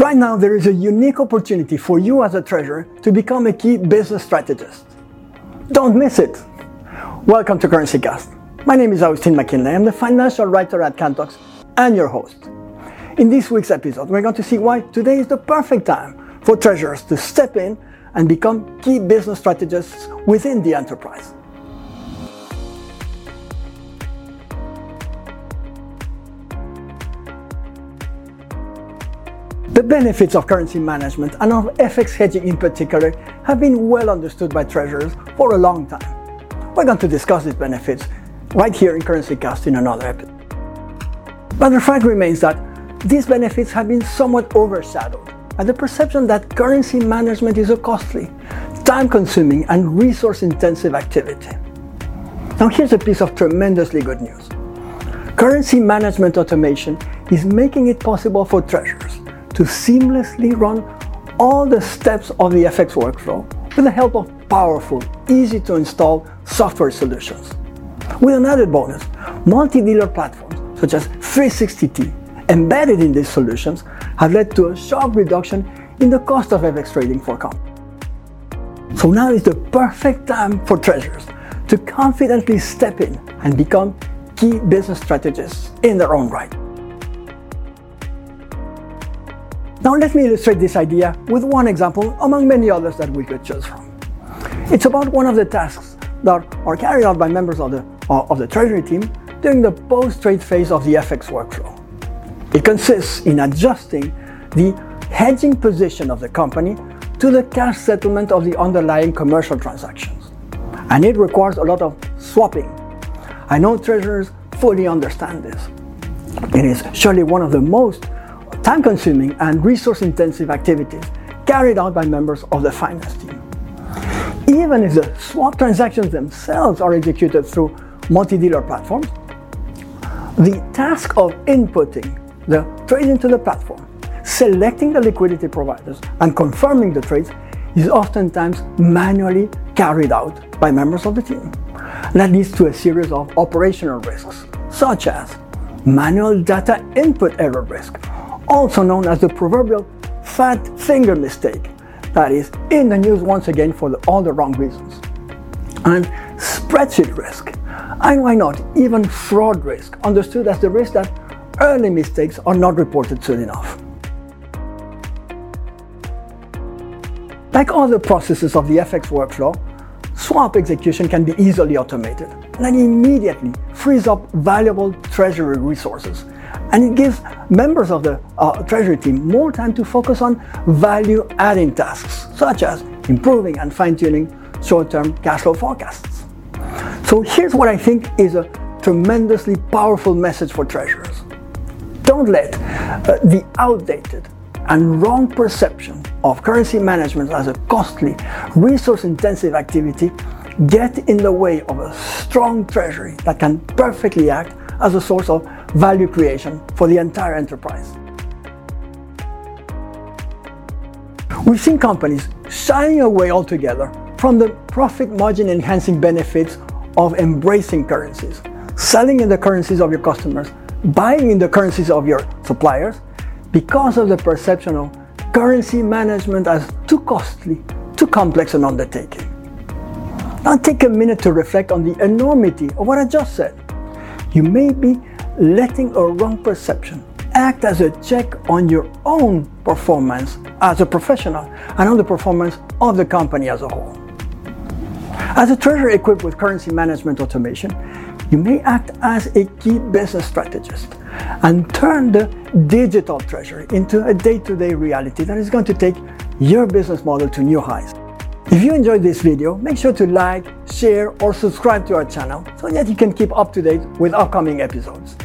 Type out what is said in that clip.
Right now, there is a unique opportunity for you as a treasurer to become a key business strategist. Don't miss it. Welcome to CurrencyCast. My name is Agustin Mackinlay. I'm the financial writer at Kantox and your host. In this week's episode, we're going to see why today is the perfect time for treasurers to step in and become key business strategists within the enterprise. The benefits of currency management and of FX hedging in particular have been well understood by treasurers for a long time. We're going to discuss these benefits right here in Currency CurrencyCast in another episode. But the fact remains that these benefits have been somewhat overshadowed by the perception that currency management is a costly, time consuming, and resource intensive activity. Now, here's a piece of tremendously good news currency management automation is making it possible for treasurers to seamlessly run all the steps of the FX workflow with the help of powerful, easy to install software solutions. With an added bonus, multi dealer platforms such as 360T embedded in these solutions have led to a sharp reduction in the cost of FX trading for companies. So now is the perfect time for treasurers to confidently step in and become key business strategists in their own right. Now let me illustrate this idea with one example among many others that we could choose from. It's about one of the tasks that are carried out by members of the, uh, of the treasury team during the post-trade phase of the FX workflow. It consists in adjusting the hedging position of the company to the cash settlement of the underlying commercial transactions. And it requires a lot of swapping. I know treasurers fully understand this. It is surely one of the most time consuming and resource intensive activities carried out by members of the finance team. Even if the swap transactions themselves are executed through multi dealer platforms, the task of inputting the trade into the platform, selecting the liquidity providers, and confirming the trades is oftentimes manually carried out by members of the team. That leads to a series of operational risks, such as manual data input error risk, also known as the proverbial fat finger mistake, that is in the news once again for the, all the wrong reasons. And spreadsheet risk, and why not even fraud risk, understood as the risk that early mistakes are not reported soon enough. Like other processes of the FX workflow, swap execution can be easily automated and immediately frees up valuable treasury resources and it gives members of the uh, treasury team more time to focus on value adding tasks such as improving and fine tuning short term cash flow forecasts. So here's what I think is a tremendously powerful message for treasurers. Don't let uh, the outdated and wrong perception of currency management as a costly, resource intensive activity get in the way of a strong treasury that can perfectly act as a source of value creation for the entire enterprise. We've seen companies shying away altogether from the profit margin enhancing benefits of embracing currencies, selling in the currencies of your customers, buying in the currencies of your suppliers, because of the perception of currency management as too costly, too complex an undertaking. Now take a minute to reflect on the enormity of what I just said. You may be letting a wrong perception act as a check on your own performance as a professional and on the performance of the company as a whole. As a treasurer equipped with currency management automation, you may act as a key business strategist and turn the digital treasury into a day to day reality that is going to take your business model to new heights. If you enjoyed this video, make sure to like, share, or subscribe to our channel so that you can keep up to date with upcoming episodes.